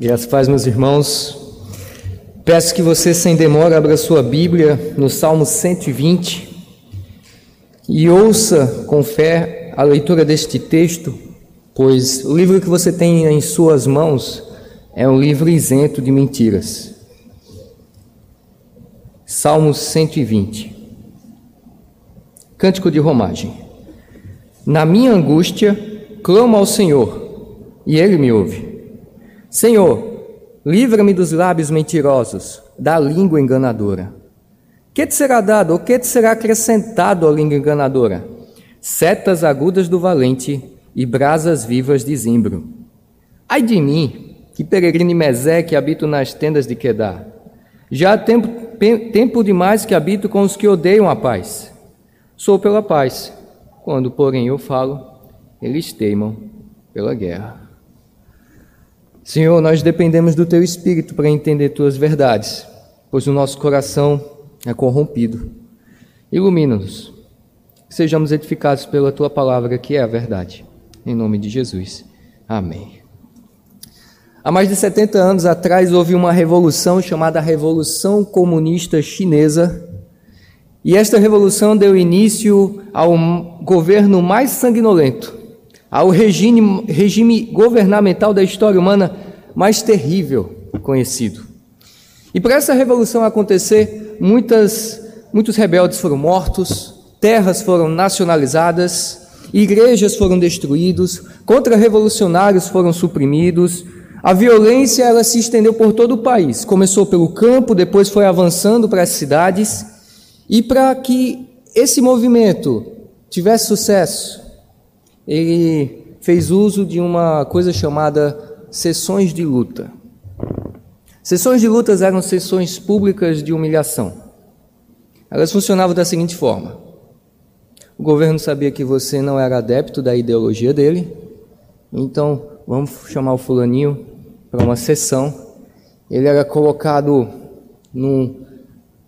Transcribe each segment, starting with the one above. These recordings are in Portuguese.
E as paz, meus irmãos. Peço que você, sem demora, abra sua Bíblia no Salmo 120 e ouça com fé a leitura deste texto, pois o livro que você tem em suas mãos é um livro isento de mentiras. Salmo 120. Cântico de romagem. Na minha angústia, clamo ao Senhor, e ele me ouve. Senhor, livra-me dos lábios mentirosos, da língua enganadora. Que te será dado, ou que te será acrescentado à língua enganadora? Setas agudas do valente e brasas vivas de zimbro. Ai de mim, que peregrino e mesé que habito nas tendas de Quedar. Já há tempo, tempo demais que habito com os que odeiam a paz. Sou pela paz. Quando, porém, eu falo, eles teimam pela guerra. Senhor, nós dependemos do Teu Espírito para entender Tuas verdades, pois o nosso coração é corrompido. Ilumina-nos, sejamos edificados pela Tua palavra, que é a verdade. Em nome de Jesus. Amém. Há mais de 70 anos atrás houve uma revolução chamada Revolução Comunista Chinesa. E esta revolução deu início ao governo mais sanguinolento ao regime, regime governamental da história humana mais terrível conhecido. E para essa revolução acontecer, muitas, muitos rebeldes foram mortos, terras foram nacionalizadas, igrejas foram destruídas, contra-revolucionários foram suprimidos, a violência ela se estendeu por todo o país. Começou pelo campo, depois foi avançando para as cidades. E para que esse movimento tivesse sucesso, ele fez uso de uma coisa chamada sessões de luta. Sessões de lutas eram sessões públicas de humilhação. Elas funcionavam da seguinte forma: o governo sabia que você não era adepto da ideologia dele, então vamos chamar o fulaninho para uma sessão. Ele era colocado num,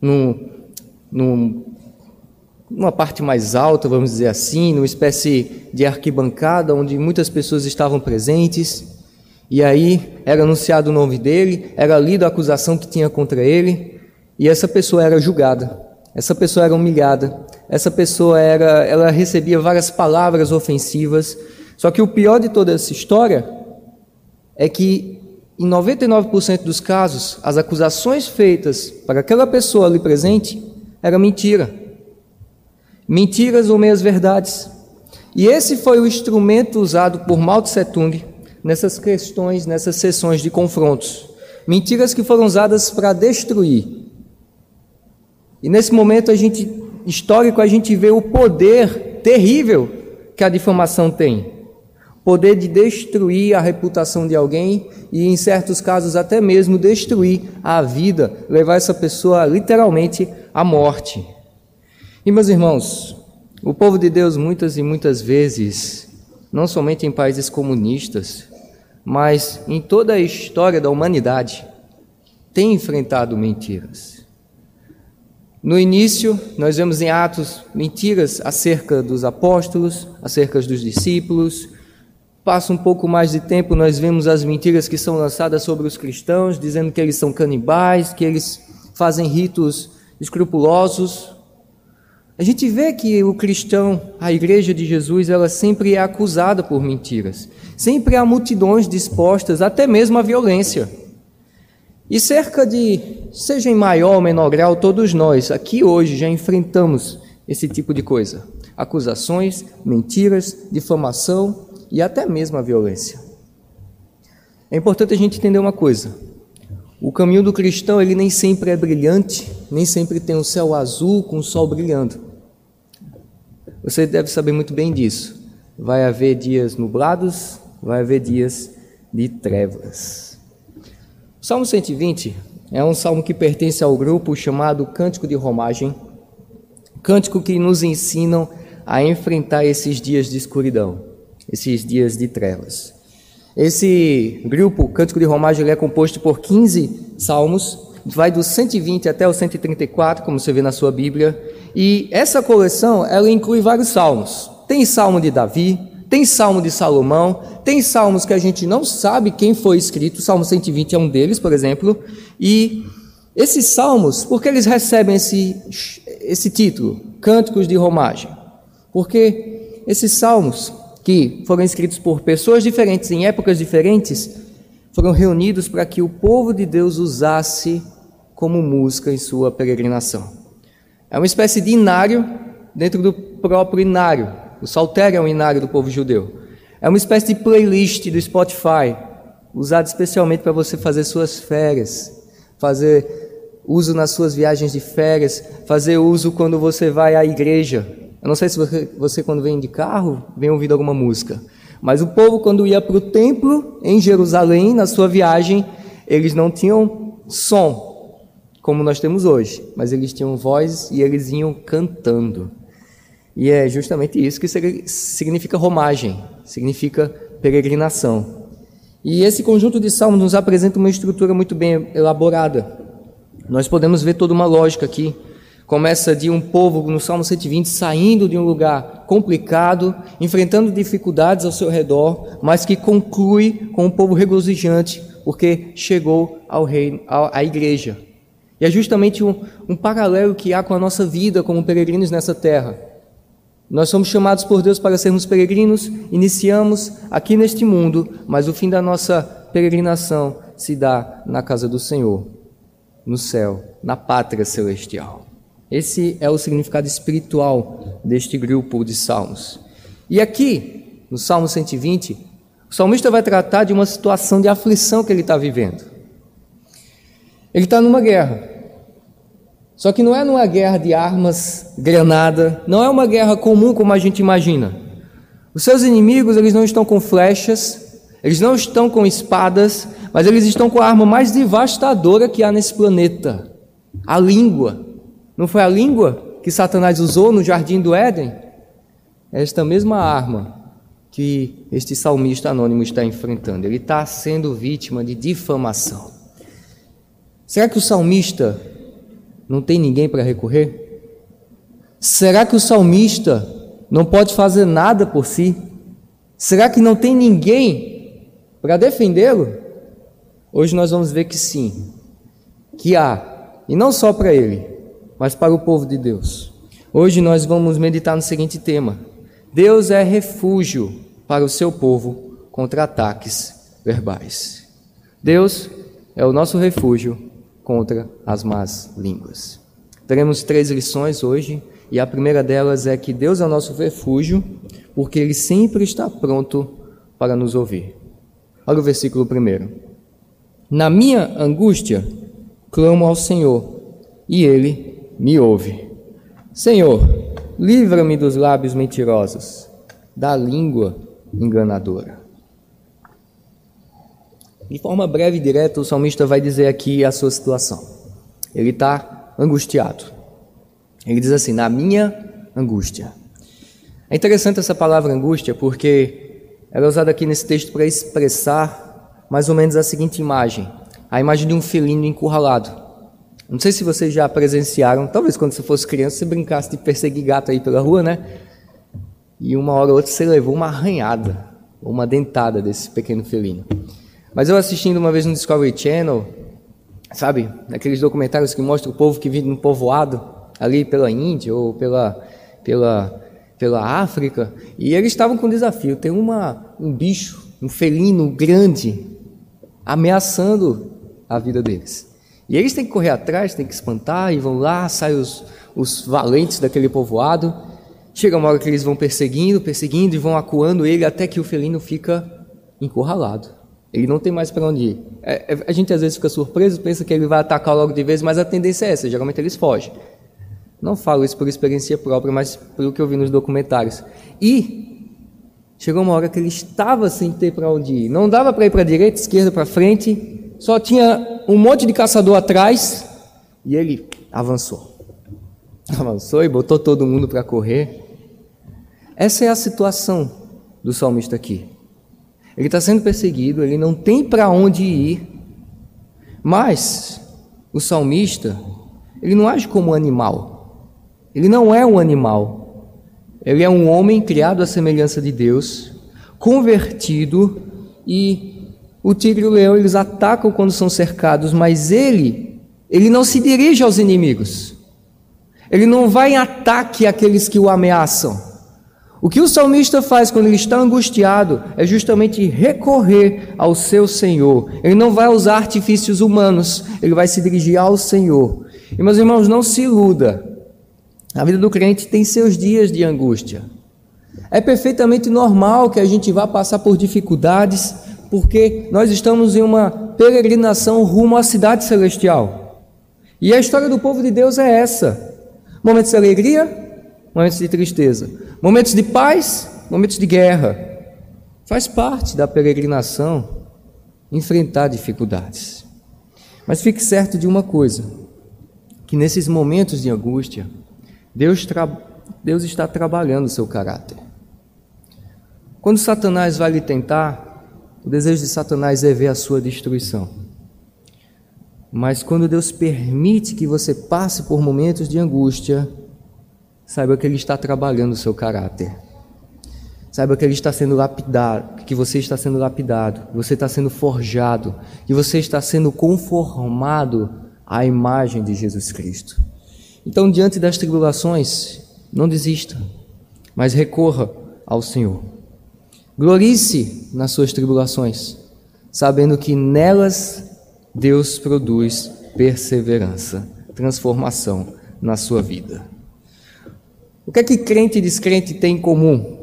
num, num numa parte mais alta, vamos dizer assim, numa espécie de arquibancada onde muitas pessoas estavam presentes. E aí era anunciado o nome dele, era lida a acusação que tinha contra ele, e essa pessoa era julgada. Essa pessoa era humilhada. Essa pessoa era, ela recebia várias palavras ofensivas. Só que o pior de toda essa história é que em 99% dos casos, as acusações feitas para aquela pessoa ali presente era mentira mentiras ou meias verdades. E esse foi o instrumento usado por Mao Tse Tung nessas questões, nessas sessões de confrontos. Mentiras que foram usadas para destruir. E nesse momento a gente histórico a gente vê o poder terrível que a difamação tem. Poder de destruir a reputação de alguém e, em certos casos, até mesmo destruir a vida, levar essa pessoa literalmente à morte. E meus irmãos, o povo de Deus muitas e muitas vezes, não somente em países comunistas, mas em toda a história da humanidade, tem enfrentado mentiras. No início, nós vemos em Atos mentiras acerca dos apóstolos, acerca dos discípulos. Passa um pouco mais de tempo, nós vemos as mentiras que são lançadas sobre os cristãos, dizendo que eles são canibais, que eles fazem ritos escrupulosos, a gente vê que o cristão, a igreja de Jesus, ela sempre é acusada por mentiras. Sempre há multidões dispostas até mesmo à violência. E cerca de, seja em maior ou menor grau, todos nós aqui hoje já enfrentamos esse tipo de coisa: acusações, mentiras, difamação e até mesmo a violência. É importante a gente entender uma coisa: o caminho do cristão ele nem sempre é brilhante, nem sempre tem um céu azul com o sol brilhando. Você deve saber muito bem disso. Vai haver dias nublados, vai haver dias de trevas. O Salmo 120 é um salmo que pertence ao grupo chamado Cântico de Romagem, cântico que nos ensinam a enfrentar esses dias de escuridão, esses dias de trevas. Esse grupo, Cântico de Romagem, é composto por 15 salmos, vai do 120 até o 134, como você vê na sua Bíblia, e essa coleção, ela inclui vários salmos. Tem salmo de Davi, tem salmo de Salomão, tem salmos que a gente não sabe quem foi escrito, Salmo 120 é um deles, por exemplo, e esses salmos, por que eles recebem esse, esse título, Cânticos de Romagem? Porque esses salmos, que foram escritos por pessoas diferentes em épocas diferentes, foram reunidos para que o povo de Deus usasse como música em sua peregrinação. É uma espécie de inário dentro do próprio inário. O saltério é um inário do povo judeu. É uma espécie de playlist do Spotify, usado especialmente para você fazer suas férias, fazer uso nas suas viagens de férias, fazer uso quando você vai à igreja. Eu não sei se você, você quando vem de carro, vem ouvindo alguma música, mas o povo, quando ia para o templo em Jerusalém, na sua viagem, eles não tinham som, como nós temos hoje, mas eles tinham voz e eles iam cantando. E é justamente isso que significa romagem, significa peregrinação. E esse conjunto de salmos nos apresenta uma estrutura muito bem elaborada. Nós podemos ver toda uma lógica aqui. Começa de um povo no Salmo 120 saindo de um lugar complicado, enfrentando dificuldades ao seu redor, mas que conclui com um povo regozijante, porque chegou ao reino, à igreja. E é justamente um, um paralelo que há com a nossa vida como peregrinos nessa terra. Nós somos chamados por Deus para sermos peregrinos, iniciamos aqui neste mundo, mas o fim da nossa peregrinação se dá na casa do Senhor no céu, na pátria celestial. Esse é o significado espiritual deste grupo de salmos. E aqui, no Salmo 120, o salmista vai tratar de uma situação de aflição que ele está vivendo. Ele está numa guerra. Só que não é numa guerra de armas, granada, não é uma guerra comum como a gente imagina. Os seus inimigos, eles não estão com flechas, eles não estão com espadas, mas eles estão com a arma mais devastadora que há nesse planeta: a língua. Não foi a língua que Satanás usou no jardim do Éden? É esta mesma arma que este salmista anônimo está enfrentando. Ele está sendo vítima de difamação. Será que o salmista não tem ninguém para recorrer? Será que o salmista não pode fazer nada por si? Será que não tem ninguém para defendê-lo? Hoje nós vamos ver que sim, que há, e não só para ele, mas para o povo de Deus. Hoje nós vamos meditar no seguinte tema: Deus é refúgio para o seu povo contra ataques verbais. Deus é o nosso refúgio contra as más línguas. Teremos três lições hoje, e a primeira delas é que Deus é o nosso refúgio, porque Ele sempre está pronto para nos ouvir. Olha o versículo primeiro. Na minha angústia, clamo ao Senhor, e ele me ouve. Senhor, livra-me dos lábios mentirosos, da língua enganadora. De forma breve e direta, o salmista vai dizer aqui a sua situação. Ele está angustiado. Ele diz assim: Na minha angústia. É interessante essa palavra angústia porque ela é usada aqui nesse texto para expressar mais ou menos a seguinte imagem: a imagem de um felino encurralado. Não sei se vocês já presenciaram, talvez quando você fosse criança você brincasse de perseguir gato aí pela rua, né? E uma hora ou outra você levou uma arranhada, ou uma dentada desse pequeno felino. Mas eu assistindo uma vez no Discovery Channel, sabe, aqueles documentários que mostram o povo que vive no povoado, ali pela Índia ou pela, pela, pela África, e eles estavam com um desafio: tem uma, um bicho, um felino grande, ameaçando a vida deles. E eles têm que correr atrás, têm que espantar, e vão lá, saem os, os valentes daquele povoado. Chega uma hora que eles vão perseguindo, perseguindo e vão acuando ele até que o felino fica encurralado. Ele não tem mais para onde ir. É, é, a gente às vezes fica surpreso, pensa que ele vai atacar logo de vez, mas a tendência é essa, geralmente eles fogem. Não falo isso por experiência própria, mas pelo que eu vi nos documentários. E Chegou uma hora que ele estava sem ter para onde ir. Não dava para ir para a direita, esquerda, para frente. Só tinha um monte de caçador atrás. E ele avançou. Avançou e botou todo mundo para correr. Essa é a situação do salmista aqui. Ele está sendo perseguido, ele não tem para onde ir. Mas o salmista, ele não age como um animal. Ele não é um animal. Ele é um homem criado à semelhança de Deus, convertido e o tigre e o leão eles atacam quando são cercados, mas ele, ele não se dirige aos inimigos. Ele não vai em ataque àqueles que o ameaçam. O que o salmista faz quando ele está angustiado é justamente recorrer ao seu Senhor. Ele não vai usar artifícios humanos, ele vai se dirigir ao Senhor. E meus irmãos, não se iluda. A vida do crente tem seus dias de angústia. É perfeitamente normal que a gente vá passar por dificuldades, porque nós estamos em uma peregrinação rumo à cidade celestial. E a história do povo de Deus é essa: momentos de alegria, momentos de tristeza, momentos de paz, momentos de guerra. Faz parte da peregrinação enfrentar dificuldades. Mas fique certo de uma coisa: que nesses momentos de angústia, Deus, Deus está trabalhando o seu caráter. Quando Satanás vai lhe tentar, o desejo de Satanás é ver a sua destruição. Mas quando Deus permite que você passe por momentos de angústia, saiba que Ele está trabalhando o seu caráter. Saiba que Ele está sendo lapidado, que você está sendo lapidado, você está sendo forjado, que você está sendo conformado à imagem de Jesus Cristo. Então, diante das tribulações, não desista, mas recorra ao Senhor. Glorie-se nas suas tribulações, sabendo que nelas Deus produz perseverança, transformação na sua vida. O que é que crente e descrente têm em comum?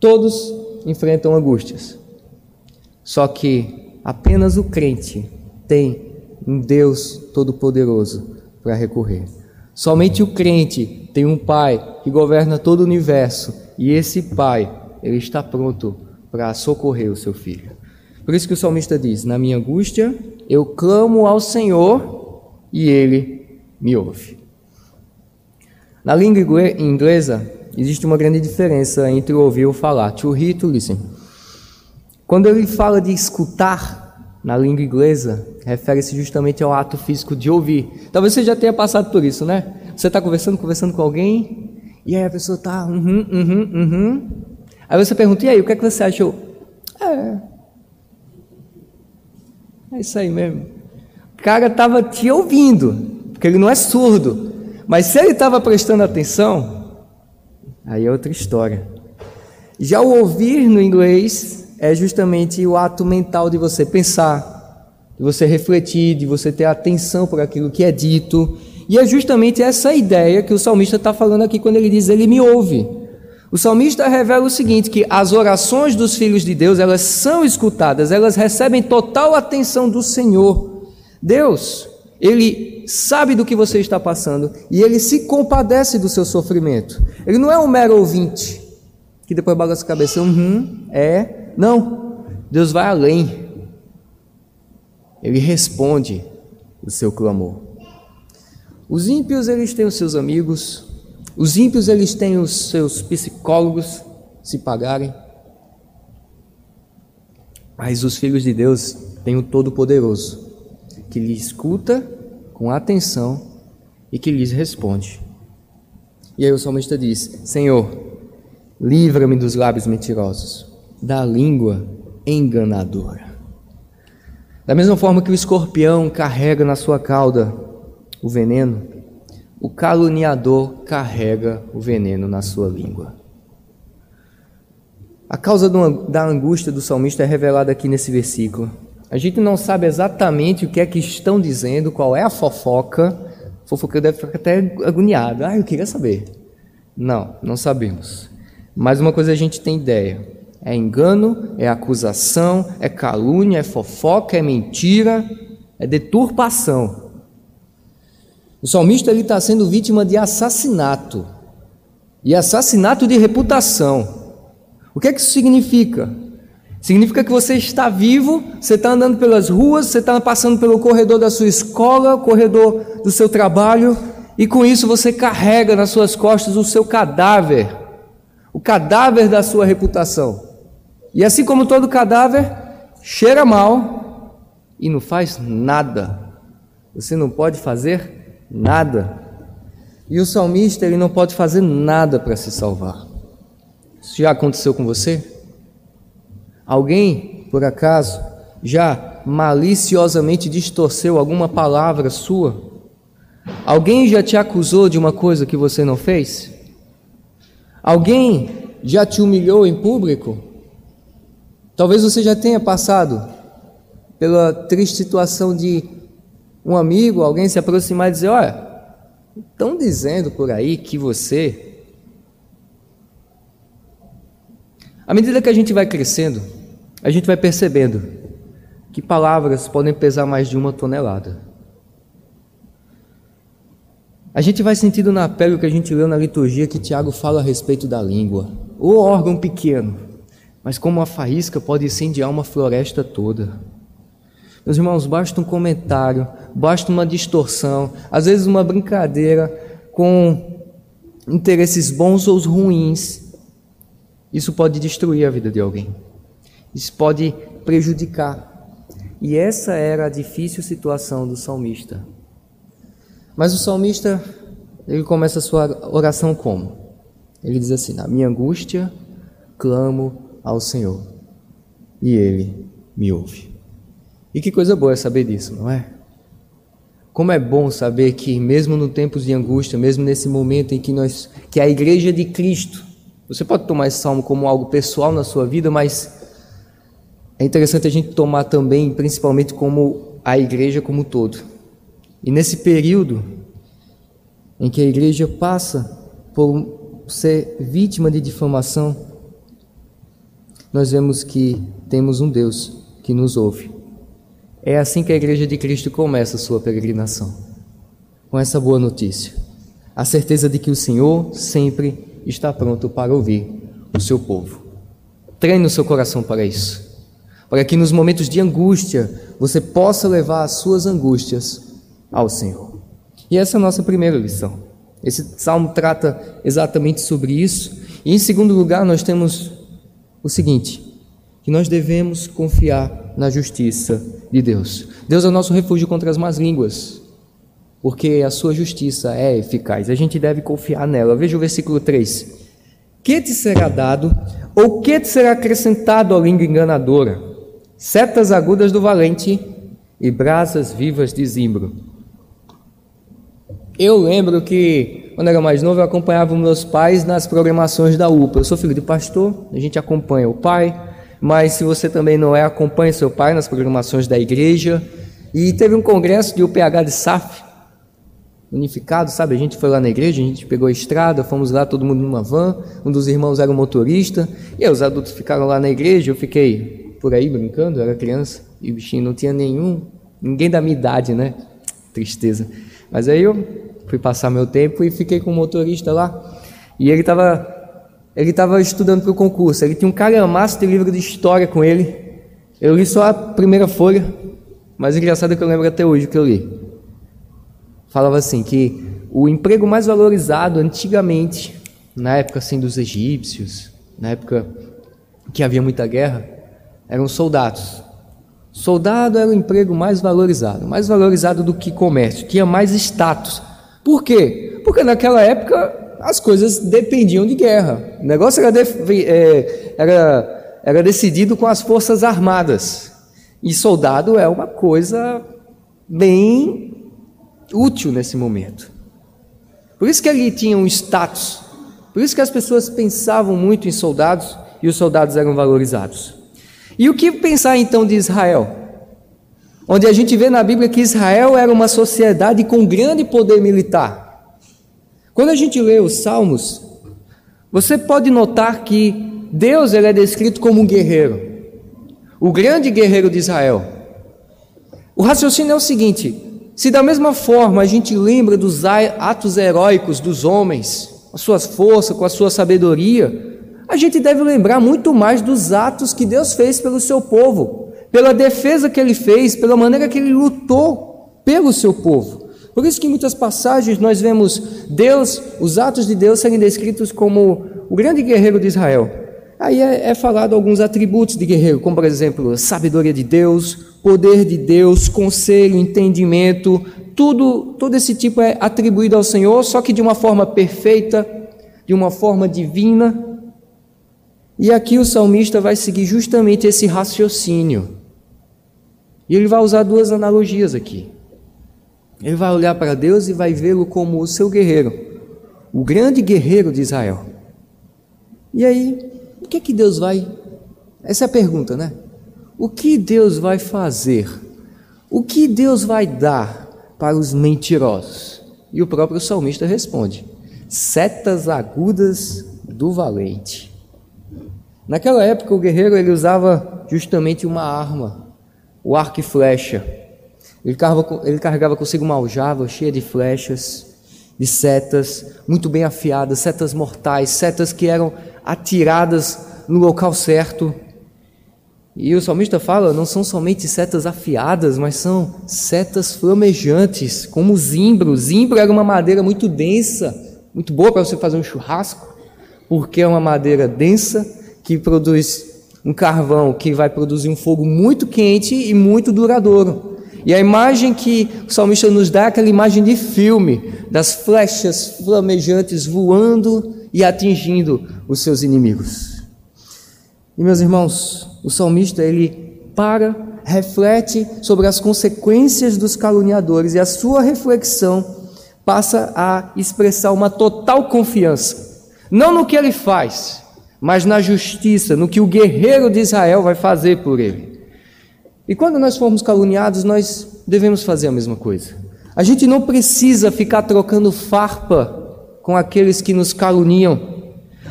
Todos enfrentam angústias. Só que apenas o crente tem um Deus todo-poderoso para recorrer. Somente o crente tem um Pai que governa todo o universo, e esse Pai ele está pronto para socorrer o seu filho. Por isso que o salmista diz: Na minha angústia, eu clamo ao Senhor e ele me ouve. Na língua inglesa, existe uma grande diferença entre ouvir ou falar. To hear, to listen. Quando ele fala de escutar, na língua inglesa, refere-se justamente ao ato físico de ouvir. Talvez você já tenha passado por isso, né? Você está conversando, conversando com alguém, e aí a pessoa está, uhum, uhum, uhum, Aí você pergunta, e aí, o que é que você achou? É. É isso aí mesmo. O cara estava te ouvindo, porque ele não é surdo. Mas se ele estava prestando atenção, aí é outra história. Já o ouvir no inglês é justamente o ato mental de você pensar, de você refletir, de você ter atenção por aquilo que é dito. E é justamente essa ideia que o salmista está falando aqui quando ele diz: Ele me ouve. O salmista revela o seguinte, que as orações dos filhos de Deus, elas são escutadas, elas recebem total atenção do Senhor. Deus, ele sabe do que você está passando e ele se compadece do seu sofrimento. Ele não é um mero ouvinte que depois balança a cabeça, uhum, é, não. Deus vai além. Ele responde o seu clamor. Os ímpios, eles têm os seus amigos, os ímpios eles têm os seus psicólogos se pagarem, mas os filhos de Deus têm o Todo-Poderoso que lhe escuta com atenção e que lhes responde. E aí o salmista diz: Senhor, livra-me dos lábios mentirosos, da língua enganadora. Da mesma forma que o escorpião carrega na sua cauda o veneno, o caluniador carrega o veneno na sua língua. A causa da angústia do salmista é revelada aqui nesse versículo. A gente não sabe exatamente o que é que estão dizendo, qual é a fofoca. Fofoqueiro deve ficar até agoniado. Ah, eu queria saber. Não, não sabemos. Mas uma coisa a gente tem ideia: é engano, é acusação, é calúnia, é fofoca, é mentira, é deturpação. O salmista está sendo vítima de assassinato e assassinato de reputação. O que é que isso significa? Significa que você está vivo, você está andando pelas ruas, você está passando pelo corredor da sua escola, corredor do seu trabalho, e com isso você carrega nas suas costas o seu cadáver, o cadáver da sua reputação. E assim como todo cadáver, cheira mal e não faz nada. Você não pode fazer Nada. E o salmista, ele não pode fazer nada para se salvar. Isso já aconteceu com você? Alguém, por acaso, já maliciosamente distorceu alguma palavra sua? Alguém já te acusou de uma coisa que você não fez? Alguém já te humilhou em público? Talvez você já tenha passado pela triste situação de um amigo, alguém se aproximar e dizer: Olha, estão dizendo por aí que você. À medida que a gente vai crescendo, a gente vai percebendo que palavras podem pesar mais de uma tonelada. A gente vai sentindo na pele o que a gente leu na liturgia que Tiago fala a respeito da língua. O órgão pequeno, mas como uma faísca pode incendiar uma floresta toda. Meus irmãos, basta um comentário, basta uma distorção, às vezes uma brincadeira com interesses bons ou ruins. Isso pode destruir a vida de alguém. Isso pode prejudicar. E essa era a difícil situação do salmista. Mas o salmista, ele começa a sua oração como? Ele diz assim: Na minha angústia, clamo ao Senhor, e ele me ouve. E que coisa boa é saber disso, não é? Como é bom saber que mesmo no tempos de angústia, mesmo nesse momento em que nós, que a igreja de Cristo, você pode tomar esse salmo como algo pessoal na sua vida, mas é interessante a gente tomar também, principalmente como a igreja como um todo. E nesse período em que a igreja passa por ser vítima de difamação, nós vemos que temos um Deus que nos ouve. É assim que a Igreja de Cristo começa a sua peregrinação, com essa boa notícia, a certeza de que o Senhor sempre está pronto para ouvir o seu povo. Treine o seu coração para isso, para que nos momentos de angústia você possa levar as suas angústias ao Senhor. E essa é a nossa primeira lição. Esse salmo trata exatamente sobre isso. E em segundo lugar, nós temos o seguinte: que nós devemos confiar na justiça de Deus. Deus é o nosso refúgio contra as más línguas, porque a sua justiça é eficaz. A gente deve confiar nela. Veja o versículo 3. Que te será dado, ou que te será acrescentado à língua enganadora? Setas agudas do valente e brasas vivas de zimbro. Eu lembro que, quando era mais novo, eu acompanhava meus pais nas programações da UPA. Eu sou filho de pastor, a gente acompanha o pai, mas se você também não é, acompanhe seu pai nas programações da igreja. E teve um congresso de UPH de SAF, unificado, sabe? A gente foi lá na igreja, a gente pegou a estrada, fomos lá todo mundo numa van, um dos irmãos era motorista, e aí os adultos ficaram lá na igreja, eu fiquei por aí brincando, eu era criança, e o bichinho não tinha nenhum, ninguém da minha idade, né? Tristeza. Mas aí eu fui passar meu tempo e fiquei com o motorista lá, e ele estava ele estava estudando para o concurso, ele tinha um calhamaço de livro de história com ele. Eu li só a primeira folha, mas engraçado é que eu lembro até hoje que eu li. Falava assim que o emprego mais valorizado antigamente, na época assim dos egípcios, na época que havia muita guerra, eram soldados. Soldado era o emprego mais valorizado, mais valorizado do que comércio, tinha mais status. Por quê? Porque naquela época as coisas dependiam de guerra. O negócio era, é, era, era decidido com as forças armadas. E soldado é uma coisa bem útil nesse momento. Por isso que ali tinha um status. Por isso que as pessoas pensavam muito em soldados e os soldados eram valorizados. E o que pensar então de Israel? Onde a gente vê na Bíblia que Israel era uma sociedade com grande poder militar. Quando a gente lê os Salmos, você pode notar que Deus ele é descrito como um guerreiro, o grande guerreiro de Israel. O raciocínio é o seguinte: se da mesma forma a gente lembra dos atos heróicos dos homens, com as suas forças, com a sua sabedoria, a gente deve lembrar muito mais dos atos que Deus fez pelo seu povo, pela defesa que ele fez, pela maneira que ele lutou pelo seu povo. Por isso que em muitas passagens nós vemos Deus, os atos de Deus serem descritos como o grande guerreiro de Israel. Aí é, é falado alguns atributos de guerreiro, como por exemplo, sabedoria de Deus, poder de Deus, conselho, entendimento, tudo, todo esse tipo é atribuído ao Senhor, só que de uma forma perfeita, de uma forma divina. E aqui o salmista vai seguir justamente esse raciocínio. E ele vai usar duas analogias aqui. Ele vai olhar para Deus e vai vê-lo como o seu guerreiro, o grande guerreiro de Israel. E aí, o que é que Deus vai? Essa é a pergunta, né? O que Deus vai fazer? O que Deus vai dar para os mentirosos? E o próprio salmista responde: setas agudas do valente. Naquela época, o guerreiro ele usava justamente uma arma, o arco e flecha. Ele carregava, ele carregava consigo uma aljava cheia de flechas, de setas, muito bem afiadas, setas mortais, setas que eram atiradas no local certo. E o salmista fala, não são somente setas afiadas, mas são setas flamejantes, como zimbro. Zimbro era uma madeira muito densa, muito boa para você fazer um churrasco, porque é uma madeira densa que produz um carvão que vai produzir um fogo muito quente e muito duradouro. E a imagem que o salmista nos dá é aquela imagem de filme, das flechas flamejantes voando e atingindo os seus inimigos. E meus irmãos, o salmista ele para, reflete sobre as consequências dos caluniadores e a sua reflexão passa a expressar uma total confiança, não no que ele faz, mas na justiça, no que o guerreiro de Israel vai fazer por ele. E quando nós formos caluniados, nós devemos fazer a mesma coisa. A gente não precisa ficar trocando farpa com aqueles que nos caluniam.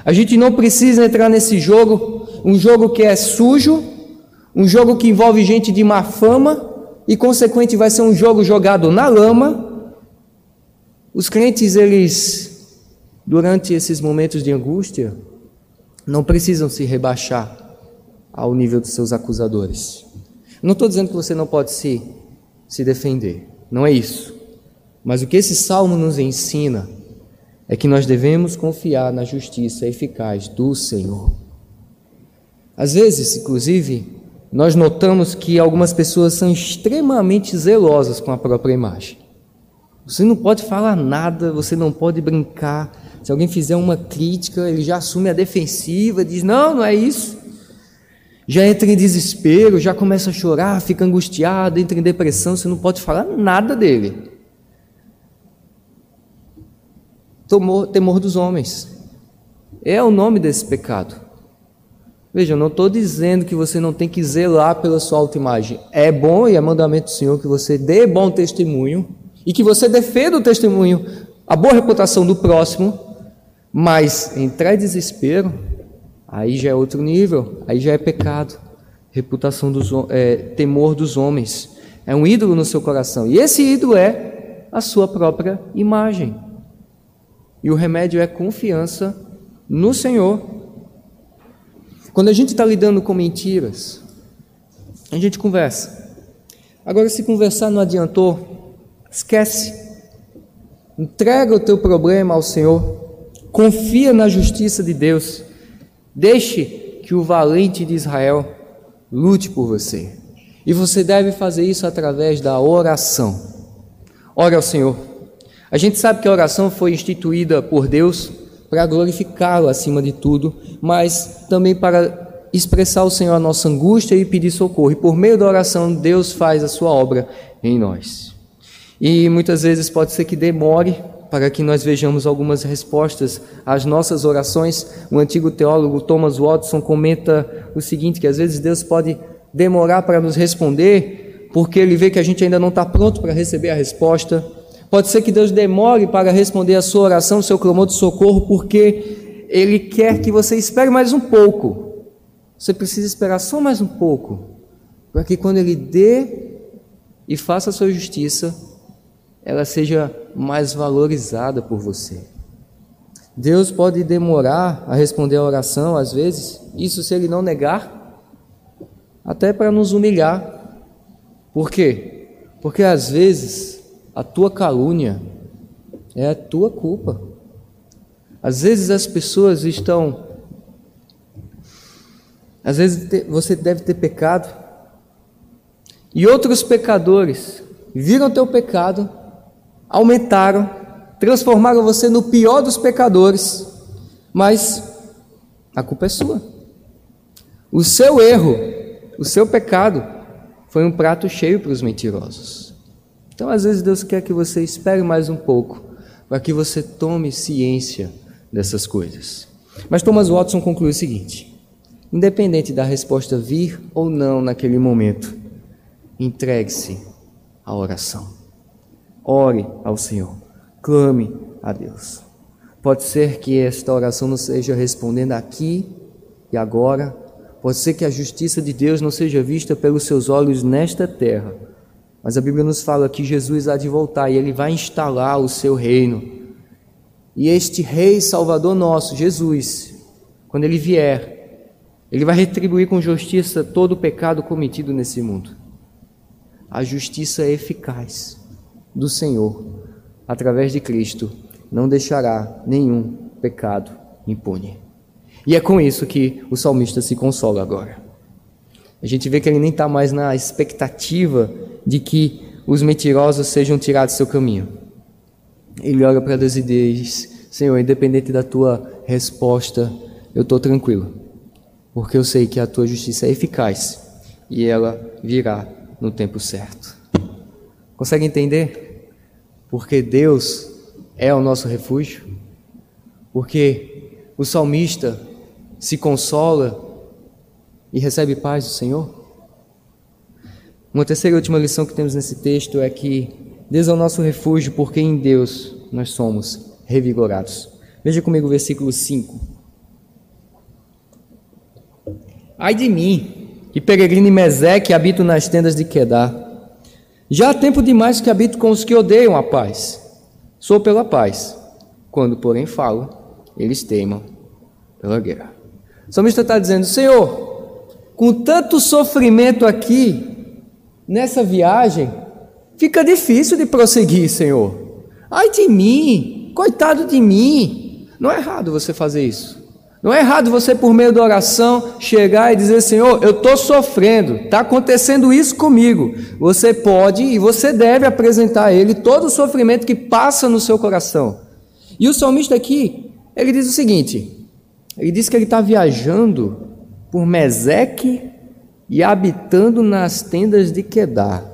A gente não precisa entrar nesse jogo, um jogo que é sujo, um jogo que envolve gente de má fama e consequente vai ser um jogo jogado na lama. Os crentes, eles durante esses momentos de angústia, não precisam se rebaixar ao nível dos seus acusadores. Não estou dizendo que você não pode se, se defender, não é isso. Mas o que esse salmo nos ensina é que nós devemos confiar na justiça eficaz do Senhor. Às vezes, inclusive, nós notamos que algumas pessoas são extremamente zelosas com a própria imagem. Você não pode falar nada, você não pode brincar. Se alguém fizer uma crítica, ele já assume a defensiva, diz: Não, não é isso já entra em desespero, já começa a chorar, fica angustiado, entra em depressão, você não pode falar nada dele. Temor, temor dos homens é o nome desse pecado. Veja, eu não estou dizendo que você não tem que zelar pela sua autoimagem. É bom e é mandamento do Senhor que você dê bom testemunho e que você defenda o testemunho, a boa reputação do próximo, mas entrar em desespero Aí já é outro nível, aí já é pecado. Reputação dos é, temor dos homens. É um ídolo no seu coração. E esse ídolo é a sua própria imagem. E o remédio é confiança no Senhor. Quando a gente está lidando com mentiras, a gente conversa. Agora, se conversar não adiantou, esquece. Entrega o teu problema ao Senhor. Confia na justiça de Deus. Deixe que o valente de Israel lute por você. E você deve fazer isso através da oração. Ore ao Senhor. A gente sabe que a oração foi instituída por Deus para glorificá-lo acima de tudo, mas também para expressar ao Senhor a nossa angústia e pedir socorro. E por meio da oração, Deus faz a sua obra em nós. E muitas vezes pode ser que demore para que nós vejamos algumas respostas às nossas orações. O antigo teólogo Thomas Watson comenta o seguinte: que às vezes Deus pode demorar para nos responder, porque ele vê que a gente ainda não está pronto para receber a resposta. Pode ser que Deus demore para responder a sua oração, o seu clamor de socorro, porque Ele quer que você espere mais um pouco. Você precisa esperar só mais um pouco, para que quando Ele dê e faça a sua justiça, ela seja mais valorizada por você. Deus pode demorar a responder a oração, às vezes, isso se Ele não negar, até para nos humilhar. Por quê? Porque às vezes a tua calúnia é a tua culpa. Às vezes as pessoas estão. Às vezes você deve ter pecado, e outros pecadores viram teu pecado aumentaram, transformaram você no pior dos pecadores, mas a culpa é sua. O seu erro, o seu pecado, foi um prato cheio para os mentirosos. Então, às vezes, Deus quer que você espere mais um pouco, para que você tome ciência dessas coisas. Mas Thomas Watson conclui o seguinte: independente da resposta vir ou não naquele momento, entregue-se à oração. Ore ao Senhor, clame a Deus. Pode ser que esta oração não seja respondendo aqui e agora, pode ser que a justiça de Deus não seja vista pelos seus olhos nesta terra, mas a Bíblia nos fala que Jesus há de voltar e ele vai instalar o seu reino. E este Rei Salvador nosso, Jesus, quando ele vier, ele vai retribuir com justiça todo o pecado cometido nesse mundo. A justiça eficaz do Senhor, através de Cristo, não deixará nenhum pecado impune. E é com isso que o salmista se consola agora. A gente vê que ele nem está mais na expectativa de que os mentirosos sejam tirados do seu caminho. Ele olha para Deus e diz: Senhor, independente da tua resposta, eu estou tranquilo, porque eu sei que a tua justiça é eficaz e ela virá no tempo certo. Consegue entender? Porque Deus é o nosso refúgio, porque o salmista se consola e recebe paz do Senhor. Uma terceira e última lição que temos nesse texto é que Deus é o nosso refúgio, porque em Deus nós somos revigorados. Veja comigo o versículo 5. Ai de mim, que peregrino em Meseque habito nas tendas de Quedar. Já há tempo demais que habito com os que odeiam a paz. Sou pela paz. Quando, porém, falo, eles teimam pela guerra. O salmista está dizendo: Senhor, com tanto sofrimento aqui, nessa viagem, fica difícil de prosseguir, Senhor. Ai de mim, coitado de mim. Não é errado você fazer isso. Não é errado você, por meio da oração, chegar e dizer: Senhor, eu estou sofrendo, está acontecendo isso comigo. Você pode e você deve apresentar a Ele todo o sofrimento que passa no seu coração. E o salmista aqui, ele diz o seguinte: ele diz que ele está viajando por Meseque e habitando nas tendas de Quedar.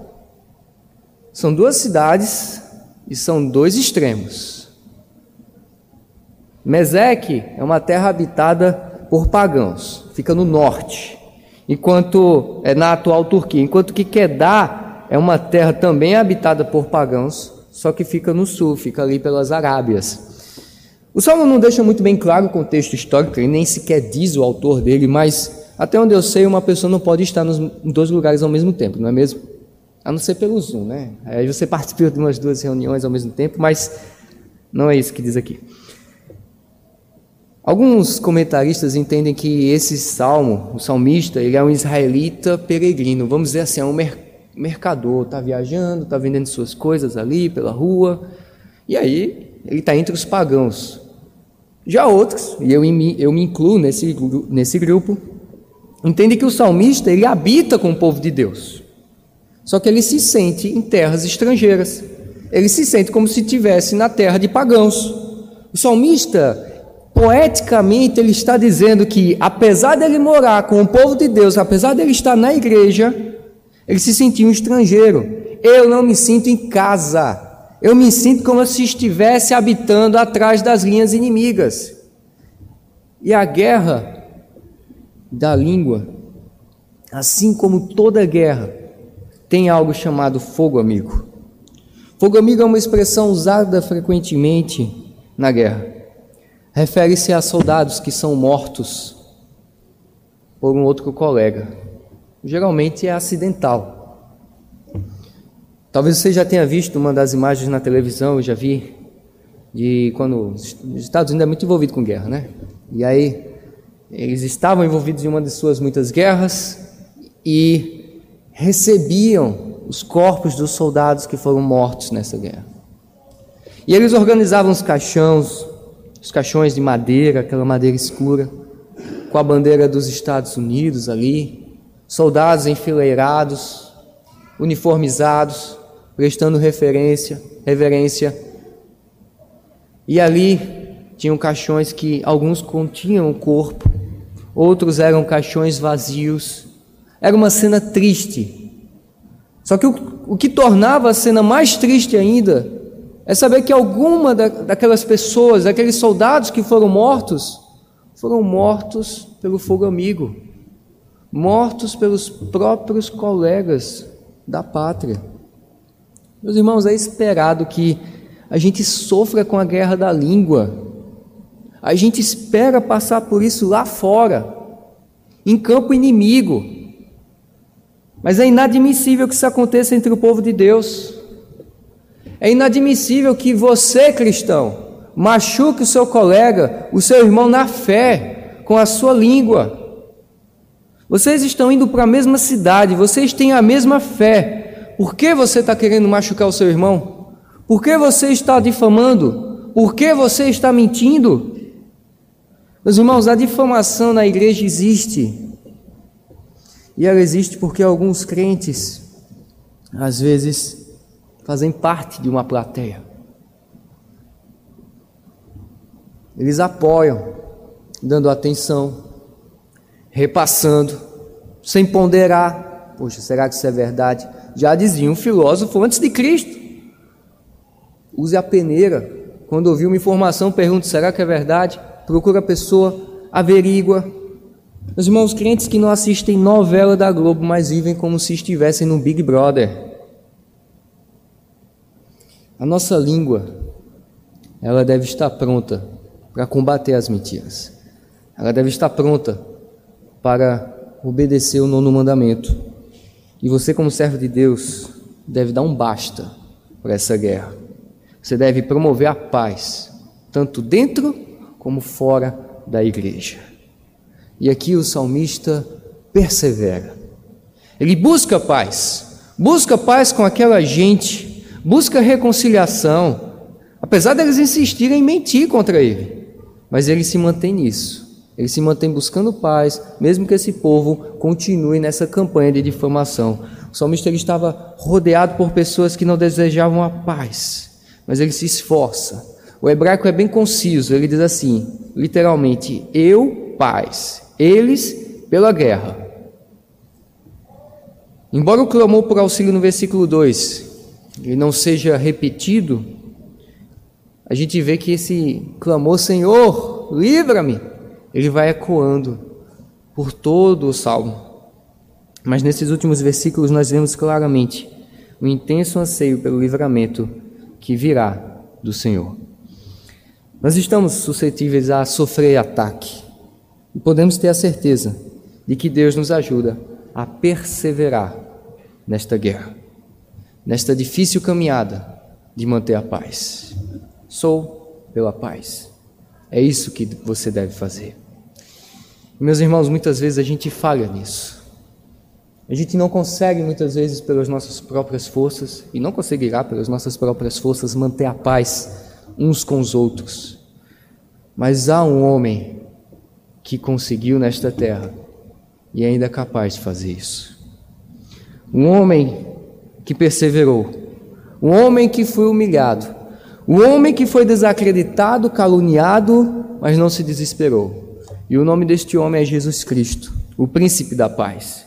São duas cidades e são dois extremos. Meseque é uma terra habitada por pagãos, fica no norte, enquanto é na atual Turquia, enquanto que Quedá é uma terra também habitada por pagãos, só que fica no sul, fica ali pelas Arábias. O Salmo não deixa muito bem claro o contexto histórico, ele nem sequer diz o autor dele, mas até onde eu sei, uma pessoa não pode estar nos, em dois lugares ao mesmo tempo, não é mesmo? A não ser pelo Zoom, né? Aí você participa de umas duas reuniões ao mesmo tempo, mas não é isso que diz aqui. Alguns comentaristas entendem que esse salmo, o salmista, ele é um israelita peregrino, vamos dizer assim, é um mercador, está viajando, está vendendo suas coisas ali pela rua, e aí ele está entre os pagãos. Já outros, e eu, eu me incluo nesse, nesse grupo, entendem que o salmista ele habita com o povo de Deus, só que ele se sente em terras estrangeiras, ele se sente como se estivesse na terra de pagãos. O salmista poeticamente ele está dizendo que, apesar dele morar com o povo de Deus, apesar dele estar na igreja, ele se sentia um estrangeiro. Eu não me sinto em casa. Eu me sinto como se estivesse habitando atrás das linhas inimigas. E a guerra da língua, assim como toda guerra, tem algo chamado fogo amigo. Fogo amigo é uma expressão usada frequentemente na guerra refere-se a soldados que são mortos por um outro colega. Geralmente é acidental. Talvez você já tenha visto uma das imagens na televisão, eu já vi, de quando os Estados Unidos é muito envolvido com guerra, né? E aí eles estavam envolvidos em uma de suas muitas guerras e recebiam os corpos dos soldados que foram mortos nessa guerra. E eles organizavam os caixões, os caixões de madeira, aquela madeira escura, com a bandeira dos Estados Unidos ali, soldados enfileirados, uniformizados, prestando referência, reverência. E ali tinham caixões que alguns continham o corpo, outros eram caixões vazios. Era uma cena triste. Só que o, o que tornava a cena mais triste ainda é saber que alguma da, daquelas pessoas, daqueles soldados que foram mortos, foram mortos pelo fogo amigo, mortos pelos próprios colegas da pátria. Meus irmãos, é esperado que a gente sofra com a guerra da língua. A gente espera passar por isso lá fora, em campo inimigo. Mas é inadmissível que isso aconteça entre o povo de Deus. É inadmissível que você, cristão, machuque o seu colega, o seu irmão na fé, com a sua língua. Vocês estão indo para a mesma cidade, vocês têm a mesma fé. Por que você está querendo machucar o seu irmão? Por que você está difamando? Por que você está mentindo? Meus irmãos, a difamação na igreja existe. E ela existe porque alguns crentes, às vezes, fazem parte de uma plateia. Eles apoiam, dando atenção, repassando, sem ponderar. Poxa, será que isso é verdade? Já dizia um filósofo antes de Cristo. Use a peneira. Quando ouvir uma informação, pergunte: será que é verdade? Procura a pessoa, averigua. Meus irmãos, crentes que não assistem novela da Globo, mas vivem como se estivessem no Big Brother. A nossa língua, ela deve estar pronta para combater as mentiras. Ela deve estar pronta para obedecer o nono mandamento. E você, como servo de Deus, deve dar um basta para essa guerra. Você deve promover a paz, tanto dentro como fora da igreja. E aqui o salmista persevera. Ele busca paz, busca paz com aquela gente, busca reconciliação, apesar deles insistirem em mentir contra ele. Mas ele se mantém nisso. Ele se mantém buscando paz, mesmo que esse povo continue nessa campanha de difamação. O salmista ele estava rodeado por pessoas que não desejavam a paz, mas ele se esforça. O hebraico é bem conciso, ele diz assim, literalmente: Eu, paz, eles, pela guerra. Embora o clamor por auxílio no versículo 2 ele não seja repetido, a gente vê que esse clamor, Senhor, livra-me, ele vai ecoando por todo o salmo. Mas nesses últimos versículos nós vemos claramente o intenso anseio pelo livramento que virá do Senhor. Nós estamos suscetíveis a sofrer ataque e podemos ter a certeza de que Deus nos ajuda a perseverar nesta guerra, nesta difícil caminhada de manter a paz. Sou pela paz. É isso que você deve fazer. Meus irmãos, muitas vezes a gente falha nisso. A gente não consegue, muitas vezes, pelas nossas próprias forças, e não conseguirá, pelas nossas próprias forças, manter a paz uns com os outros. Mas há um homem que conseguiu nesta terra e ainda é capaz de fazer isso. Um homem que perseverou, um homem que foi humilhado, um homem que foi desacreditado, caluniado, mas não se desesperou. E o nome deste homem é Jesus Cristo, o príncipe da paz.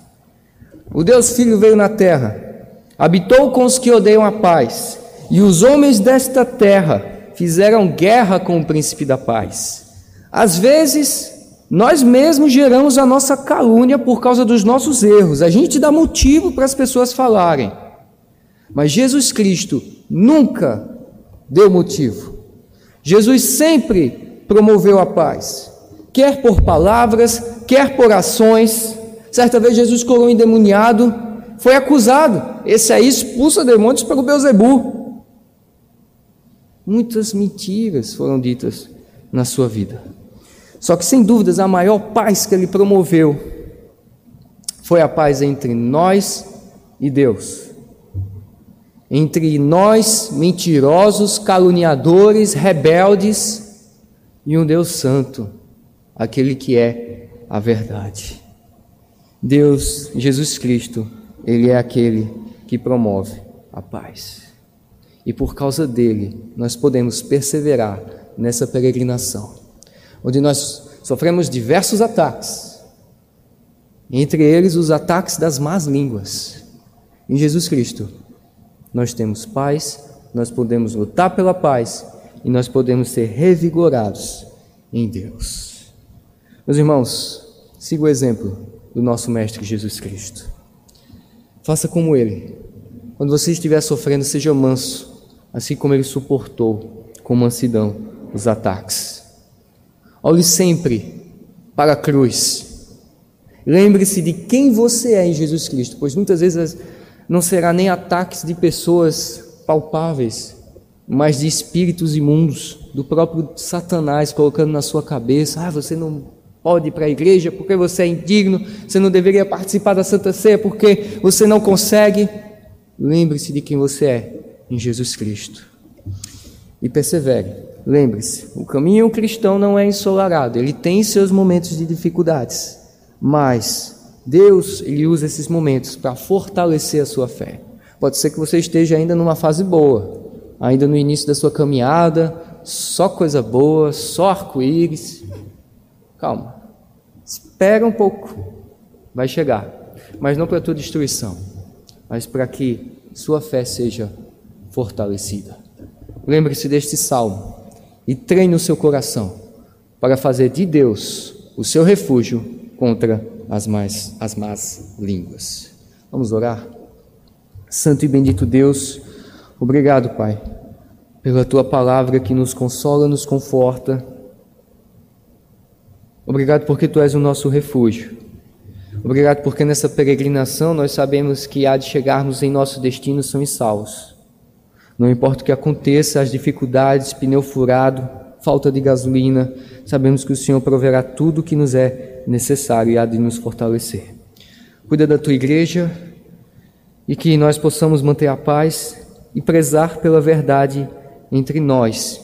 O Deus Filho veio na terra, habitou com os que odeiam a paz, e os homens desta terra fizeram guerra com o príncipe da paz. Às vezes, nós mesmos geramos a nossa calúnia por causa dos nossos erros. A gente dá motivo para as pessoas falarem. Mas Jesus Cristo nunca deu motivo. Jesus sempre promoveu a paz quer por palavras, quer por ações. Certa vez Jesus curou um endemoniado, foi acusado. Esse aí expulsa demônios pelo Beuzebu. Muitas mentiras foram ditas na sua vida. Só que sem dúvidas a maior paz que ele promoveu foi a paz entre nós e Deus. Entre nós, mentirosos, caluniadores, rebeldes, e um Deus santo aquele que é a verdade. Deus, Jesus Cristo, Ele é aquele que promove a paz. E por causa dele, nós podemos perseverar nessa peregrinação, onde nós sofremos diversos ataques, entre eles os ataques das más línguas. Em Jesus Cristo, nós temos paz, nós podemos lutar pela paz e nós podemos ser revigorados em Deus. Meus irmãos, siga o exemplo do nosso Mestre Jesus Cristo. Faça como ele. Quando você estiver sofrendo, seja manso, assim como ele suportou com mansidão os ataques. Olhe sempre para a cruz. Lembre-se de quem você é em Jesus Cristo, pois muitas vezes não será nem ataques de pessoas palpáveis, mas de espíritos imundos, do próprio Satanás colocando na sua cabeça: ah, você não pode ir para a igreja porque você é indigno, você não deveria participar da Santa Ceia porque você não consegue. Lembre-se de quem você é em Jesus Cristo e persevere. Lembre-se, o caminho cristão não é ensolarado, ele tem seus momentos de dificuldades, mas Deus ele usa esses momentos para fortalecer a sua fé. Pode ser que você esteja ainda numa fase boa, ainda no início da sua caminhada, só coisa boa, só arco-íris. Calma, espera um pouco, vai chegar, mas não para tua destruição, mas para que sua fé seja fortalecida. Lembre-se deste salmo e treine o seu coração para fazer de Deus o seu refúgio contra as más, as más línguas. Vamos orar? Santo e bendito Deus, obrigado, Pai, pela tua palavra que nos consola, nos conforta. Obrigado porque tu és o nosso refúgio. Obrigado porque nessa peregrinação nós sabemos que há de chegarmos em nosso destino são e salvos. Não importa o que aconteça, as dificuldades, pneu furado, falta de gasolina, sabemos que o Senhor proverá tudo o que nos é necessário e há de nos fortalecer. Cuida da tua igreja e que nós possamos manter a paz e prezar pela verdade entre nós,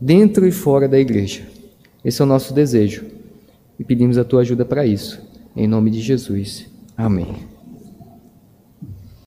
dentro e fora da igreja. Esse é o nosso desejo e pedimos a tua ajuda para isso. Em nome de Jesus. Amém.